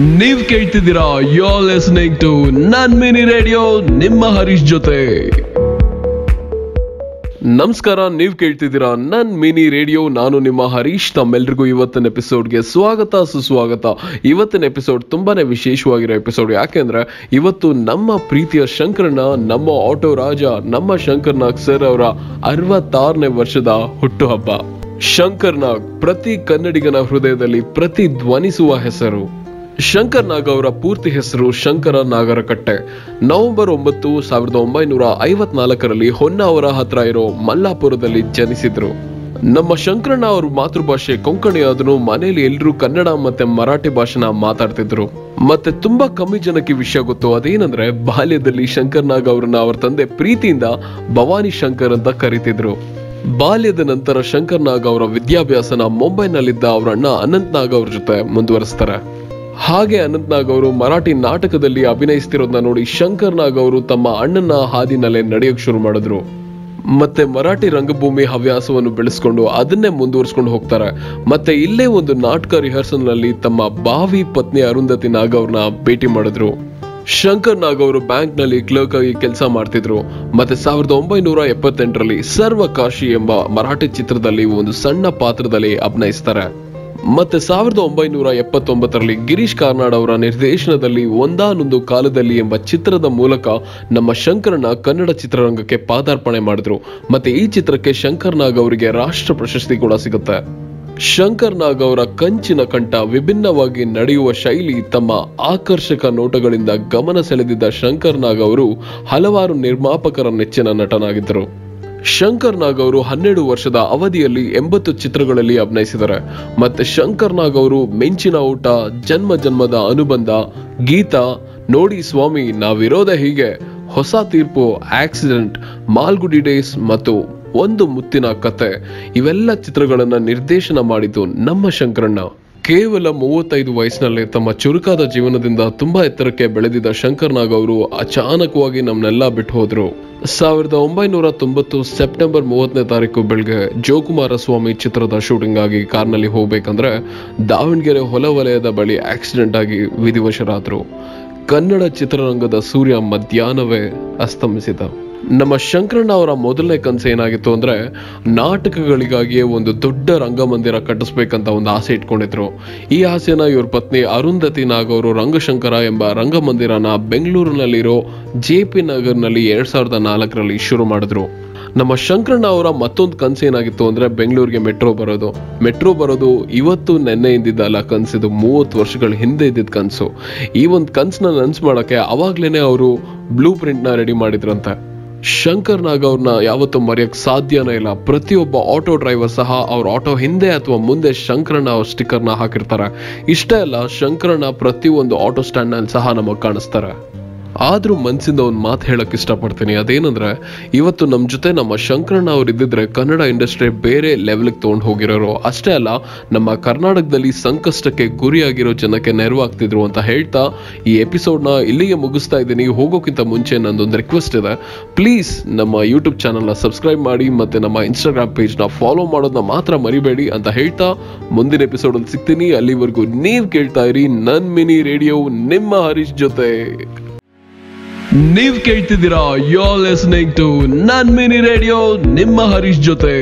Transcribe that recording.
ನೀವ್ ಕೇಳ್ತಿದ್ದೀರಾ ಯೋ listening to ನನ್ ಮಿನಿ ರೇಡಿಯೋ ನಿಮ್ಮ ಹರೀಶ್ ಜೊತೆ. ನಮಸ್ಕಾರ, ನೀವ್ ಕೇಳ್ತಿದ್ದೀರಾ ನನ್ ಮಿನಿ ರೇಡಿಯೋ ನಾನು ನಿಮ್ಮ ಹರೀಶ್. ತಮ್ಮೆಲ್ರಿಗೂ ಇವತ್ತಿನ ಎಪಿಸೋಡ್ಗೆ ಸ್ವಾಗತ, ಸುಸ್ವಾಗತ. ಇವತ್ತಿನ ಎಪಿಸೋಡ್ ತುಂಬಾನೇ ವಿಶೇಷವಾಗಿರೋ ಎಪಿಸೋಡ್. ಯಾಕೆಂದ್ರೆ ಇವತ್ತು ನಮ್ಮ ಪ್ರೀತಿಯ ಶಂಕರನ, ನಮ್ಮ ಆಟೋ ರಾಜ, ನಮ್ಮ ಶಂಕರ್ನಾಗ್ ಸರ್ ಅವರ ಅರವತ್ತಾರನೇ ವರ್ಷದ ಹುಟ್ಟುಹಬ್ಬ. ಶಂಕರ್ನಾಗ್ ಪ್ರತಿ ಕನ್ನಡಿಗನ ಹೃದಯದಲ್ಲಿ ಪ್ರತಿ ಧ್ವನಿಸುವ ಹೆಸರು. ಶಂಕರ್ ನಾಗ್ ಅವರ ಪೂರ್ತಿ ಹೆಸರು ಶಂಕರ ನಾಗರಕಟ್ಟೆ ನವೆಂಬರ್ ಒಂಬತ್ತು ಸಾವಿರದ ಒಂಬೈನೂರ ಐವತ್ನಾಲ್ಕರಲ್ಲಿ ಹೊನ್ನಾವರ ಹತ್ರ ಇರೋ ಮಲ್ಲಾಪುರದಲ್ಲಿ ಜನಿಸಿದ್ರು. ನಮ್ಮ ಶಂಕರಣ್ಣ ಅವ್ರ ಮಾತೃಭಾಷೆ ಕೊಂಕಣಿ, ಆದ್ರೂ ಮನೆಯಲ್ಲಿ ಎಲ್ಲರೂ ಕನ್ನಡ ಮತ್ತೆ ಮರಾಠಿ ಭಾಷೆನ ಮಾತಾಡ್ತಿದ್ರು. ಮತ್ತೆ ತುಂಬಾ ಕಮ್ಮಿ ಜನಕ್ಕೆ ವಿಷಯ ಗೊತ್ತು, ಅದೇನಂದ್ರೆ ಬಾಲ್ಯದಲ್ಲಿ ಶಂಕರ್ ನಾಗ್ ಅವ್ರನ್ನ ಅವ್ರ ತಂದೆ ಪ್ರೀತಿಯಿಂದ ಭವಾನಿ ಶಂಕರ್ ಅಂತ ಕರಿತಿದ್ರು. ಬಾಲ್ಯದ ನಂತರ ಶಂಕರ್ ನಾಗ್ ಅವರ ವಿದ್ಯಾಭ್ಯಾಸನ ಮುಂಬೈನಲ್ಲಿದ್ದ ಅವರ ಅಣ್ಣ ಅನಂತ್ ನಾಗ್ ಅವ್ರ ಜೊತೆ ಮುಂದುವರಿಸ್ತಾರೆ. ಹಾಗೆ ಅನಂತ್ ನಾಗ್ ಅವರು ಮರಾಠಿ ನಾಟಕದಲ್ಲಿ ಅಭಿನಯಿಸ್ತಿರೋದನ್ನ ನೋಡಿ ಶಂಕರ್ ನಾಗ್ ಅವರು ತಮ್ಮ ಅಣ್ಣನ ಹಾದಿನಲ್ಲೇ ನಡೆಯೋಕ್ ಶುರು ಮಾಡಿದ್ರು. ಮತ್ತೆ ಮರಾಠಿ ರಂಗಭೂಮಿ ಹವ್ಯಾಸವನ್ನು ಬೆಳೆಸ್ಕೊಂಡು ಅದನ್ನೇ ಮುಂದುವರಿಸ್ಕೊಂಡು ಹೋಗ್ತಾರೆ. ಮತ್ತೆ ಇಲ್ಲೇ ಒಂದು ನಾಟಕ ರಿಹರ್ಸಲ್ನಲ್ಲಿ ತಮ್ಮ ಭಾವಿ ಪತ್ನಿ ಅರುಂಧತಿ ನಾಗ್ ಅವ್ರನ್ನ ಭೇಟಿ ಮಾಡಿದ್ರು. ಶಂಕರ್ ನಾಗ್ ಅವರು ಬ್ಯಾಂಕ್ನಲ್ಲಿ ಕ್ಲರ್ಕ್ ಆಗಿ ಕೆಲಸ ಮಾಡ್ತಿದ್ರು. ಮತ್ತೆ ಸಾವಿರದ ಒಂಬೈನೂರ ಎಪ್ಪತ್ತೆಂಟರಲ್ಲಿ ಸರ್ವಕಾಶಿ ಎಂಬ ಮರಾಠಿ ಚಿತ್ರದಲ್ಲಿ ಒಂದು ಸಣ್ಣ ಪಾತ್ರದಲ್ಲಿ ಅಭಿನಯಿಸ್ತಾರೆ. ಮತ್ತೆ ಸಾವಿರದ ಒಂಬೈನೂರ ಎಪ್ಪತ್ತೊಂಬತ್ತರಲ್ಲಿ ಗಿರೀಶ್ ಕಾರ್ನಾಡ್ ಅವರ ನಿರ್ದೇಶನದಲ್ಲಿ ಒಂದಾನೊಂದು ಕಾಲದಲ್ಲಿ ಎಂಬ ಚಿತ್ರದ ಮೂಲಕ ನಮ್ಮ ಶಂಕರನ ಕನ್ನಡ ಚಿತ್ರರಂಗಕ್ಕೆ ಪಾದಾರ್ಪಣೆ ಮಾಡಿದ್ರು. ಮತ್ತೆ ಈ ಚಿತ್ರಕ್ಕೆ ಶಂಕರ್ ನಾಗ್ ಅವರಿಗೆ ರಾಷ್ಟ್ರ ಪ್ರಶಸ್ತಿ ಕೂಡ ಸಿಗುತ್ತೆ. ಶಂಕರ್ ನಾಗ್ ಅವರ ಕಂಚಿನ ಕಂಠ ವಿಭಿನ್ನವಾಗಿ ನಡೆಯುವ ಶೈಲಿ ತಮ್ಮ ಆಕರ್ಷಕ ನೋಟಗಳಿಂದ ಗಮನ ಸೆಳೆದಿದ್ದ ಶಂಕರ್ ನಾಗ್ ಅವರು ಹಲವಾರು ನಿರ್ಮಾಪಕರ ನೆಚ್ಚಿನ ನಟನಾಗಿದ್ದರು. ಶಂಕರ್ ನಾಗ್ ಅವರು ಹನ್ನೆರಡು ವರ್ಷದ ಅವಧಿಯಲ್ಲಿ ಎಂಬತ್ತು ಚಿತ್ರಗಳಲ್ಲಿ ಅಭಿನಯಿಸಿದ್ದಾರೆ. ಮತ್ತೆ ಶಂಕರ್ ನಾಗ್ ಅವರು ಮೆಂಚಿನ ಊಟ, ಜನ್ಮ ಜನ್ಮದ ಅನುಬಂಧ, ಗೀತಾ, ನೋಡಿ ಸ್ವಾಮಿ ನಾವಿರೋದೇ ಹೀಗೆ ಹೊಸ ತೀರ್ಪು, ಆಕ್ಸಿಡೆಂಟ್, ಮಾಲ್ಗುಡಿ ಡೇಸ್ ಮತ್ತು ಒಂದು ಮುತ್ತಿನ ಕತೆ ಇವೆಲ್ಲ ಚಿತ್ರಗಳನ್ನ ನಿರ್ದೇಶನ ಮಾಡಿದ್ದು ನಮ್ಮ ಶಂಕರಣ್ಣ. ಕೇವಲ ಮೂವತ್ತೈದು ವಯಸ್ಸಿನಲ್ಲಿ ತಮ್ಮ ಚುರುಕಾದ ಜೀವನದಿಂದ ತುಂಬಾ ಎತ್ತರಕ್ಕೆ ಬೆಳೆದಿದ್ದ ಶಂಕರ್ ನಾಗ್ ಅವರು ಅಚಾನಕವಾಗಿ ನಮ್ಮನ್ನೆಲ್ಲ ಬಿಟ್ಟು ಹೋದ್ರು ಸಾವಿರದ ಒಂಬೈನೂರ ತೊಂಬತ್ತು ಸೆಪ್ಟೆಂಬರ್ ಮೂವತ್ತನೇ ತಾರೀಕು ಬೆಳಗ್ಗೆ ಜೋಕುಮಾರ ಸ್ವಾಮಿ ಚಿತ್ರದ ಶೂಟಿಂಗ್ ಆಗಿ ಕಾರ್ನಲ್ಲಿ ಹೋಗ್ಬೇಕಂದ್ರೆ ದಾವಣಗೆರೆ ಹೊಲ ವಲಯದ ಬಳಿ ಆಕ್ಸಿಡೆಂಟ್ ಆಗಿ ವಿಧಿವಶರಾದರು. ಕನ್ನಡ ಚಿತ್ರರಂಗದ ಸೂರ್ಯ ಮಧ್ಯಾಹ್ನವೇ ಅಸ್ತಮಿಸಿದ. ನಮ್ಮ ಶಂಕರಣ್ಣ ಅವರ ಮೊದಲನೇ ಕನಸು ಏನಾಗಿತ್ತು ಅಂದ್ರೆ ನಾಟಕಗಳಿಗಾಗಿಯೇ ಒಂದು ದೊಡ್ಡ ರಂಗಮಂದಿರ ಕಟ್ಟಿಸ್ಬೇಕಂತ ಒಂದು ಆಸೆ ಇಟ್ಕೊಂಡಿದ್ರು. ಈ ಆಸೆನ ಇವ್ರ ಪತ್ನಿ ಅರುಂಧತಿ ನಾಗ್ ಅವರು ರಂಗಶಂಕರ ಎಂಬ ರಂಗಮಂದಿರನ ಬೆಂಗಳೂರಿನಲ್ಲಿರೋ ಜೆ ಪಿ ನಗರ್ನಲ್ಲಿ ಎರಡು ಸಾವಿರದ ನಾಲ್ಕರಲ್ಲಿ ಶುರು ಮಾಡಿದ್ರು. ನಮ್ಮ ಶಂಕರಣ್ಣ ಅವರ ಮತ್ತೊಂದು ಕನಸು ಏನಾಗಿತ್ತು ಅಂದ್ರೆ ಬೆಂಗಳೂರಿಗೆ ಮೆಟ್ರೋ ಬರೋದು. ಮೆಟ್ರೋ ಬರೋದು ಇವತ್ತು ನೆನ್ನೆ ಇದ್ದಿದ್ದಲ್ಲ ಕನಸಿದು ಮೂವತ್ತು ವರ್ಷಗಳ ಹಿಂದೆ ಇದ್ದಿದ್ದ ಕನಸು. ಈ ಒಂದು ಕನಸನ್ನ ನನ್ಸ್ ಮಾಡೋಕ್ಕೆ ಅವಾಗ್ಲೇನೆ ಅವರು ಬ್ಲೂ ಪ್ರಿಂಟ್ನ ರೆಡಿ ಮಾಡಿದ್ರಂತೆ. ಶಂಕರ್ ನಾಗ್ ಅವ್ರನ್ನ ಯಾವತ್ತೂ ಮರೆಯಕ್ ಸಾಧ್ಯನೇ ಇಲ್ಲ. ಪ್ರತಿಯೊಬ್ಬ ಆಟೋ ಡ್ರೈವರ್ ಸಹ ಅವ್ರ ಆಟೋ ಹಿಂದೆ ಅಥವಾ ಮುಂದೆ ಶಂಕರಣ್ಣ ಅವ್ರ ಸ್ಟಿಕ್ಕರ್ನ ಹಾಕಿರ್ತಾರೆ. ಇಷ್ಟೇ ಅಲ್ಲ, ಶಂಕರಣ್ಣ ಪ್ರತಿಯೊಂದು ಆಟೋ ಸ್ಟ್ಯಾಂಡ್ನಲ್ಲಿ ಸಹ ನಮಗ್ ಕಾಣಿಸ್ತಾರೆ. ಆದ್ರೂ ಮನಸ್ಸಿಂದ ಒಂದು ಮಾತು ಹೇಳೋಕ್ಕೆ ಇಷ್ಟಪಡ್ತೀನಿ. ಅದೇನಂದ್ರೆ, ಇವತ್ತು ನಮ್ಮ ಜೊತೆ ನಮ್ಮ ಶಂಕರಣ್ಣ ಅವ್ರು ಇದ್ದಿದ್ರೆ ಕನ್ನಡ ಇಂಡಸ್ಟ್ರಿ ಬೇರೆ ಲೆವೆಲ್ಗೆ ತೊಗೊಂಡು ಹೋಗಿರೋರು. ಅಷ್ಟೇ ಅಲ್ಲ, ನಮ್ಮ ಕರ್ನಾಟಕದಲ್ಲಿ ಸಂಕಷ್ಟಕ್ಕೆ ಗುರಿಯಾಗಿರೋ ಜನಕ್ಕೆ ನೆರವಾಗ್ತಿದ್ರು ಅಂತ ಹೇಳ್ತಾ ಈ ಎಪಿಸೋಡ್ನ ಇಲ್ಲಿಗೆ ಮುಗಿಸ್ತಾ ಇದ್ದೀನಿ. ಹೋಗೋಕ್ಕಿಂತ ಮುಂಚೆ ನಂದೊಂದು ರಿಕ್ವೆಸ್ಟ್ ಇದೆ. ಪ್ಲೀಸ್ ನಮ್ಮ ಯೂಟ್ಯೂಬ್ ಚಾನಲ್ನ ಸಬ್ಸ್ಕ್ರೈಬ್ ಮಾಡಿ ಮತ್ತು ನಮ್ಮ ಇನ್ಸ್ಟಾಗ್ರಾಮ್ ಪೇಜ್ನ ಫಾಲೋ ಮಾಡೋದನ್ನ ಮಾತ್ರ ಮರಿಬೇಡಿ ಅಂತ ಹೇಳ್ತಾ ಮುಂದಿನ ಎಪಿಸೋಡಲ್ಲಿ ಸಿಗ್ತೀನಿ. ಅಲ್ಲಿವರೆಗೂ ನೀವು ಕೇಳ್ತಾ ಇರಿ ನನ್ ಮಿನಿ ರೇಡಿಯೋ, ನಿಮ್ಮ ಹರೀಶ್ ಜೊತೆ. ನೀವ್ ಕೇಳ್ತಿದ್ದೀರಾ ಯೋ ಲಿಸ್ನಿಂಗ್ ಟು ನನ್ ಮಿನಿ ರೇಡಿಯೋ ನಿಮ್ಮ ಹರೀಶ್ ಜೊತೆ.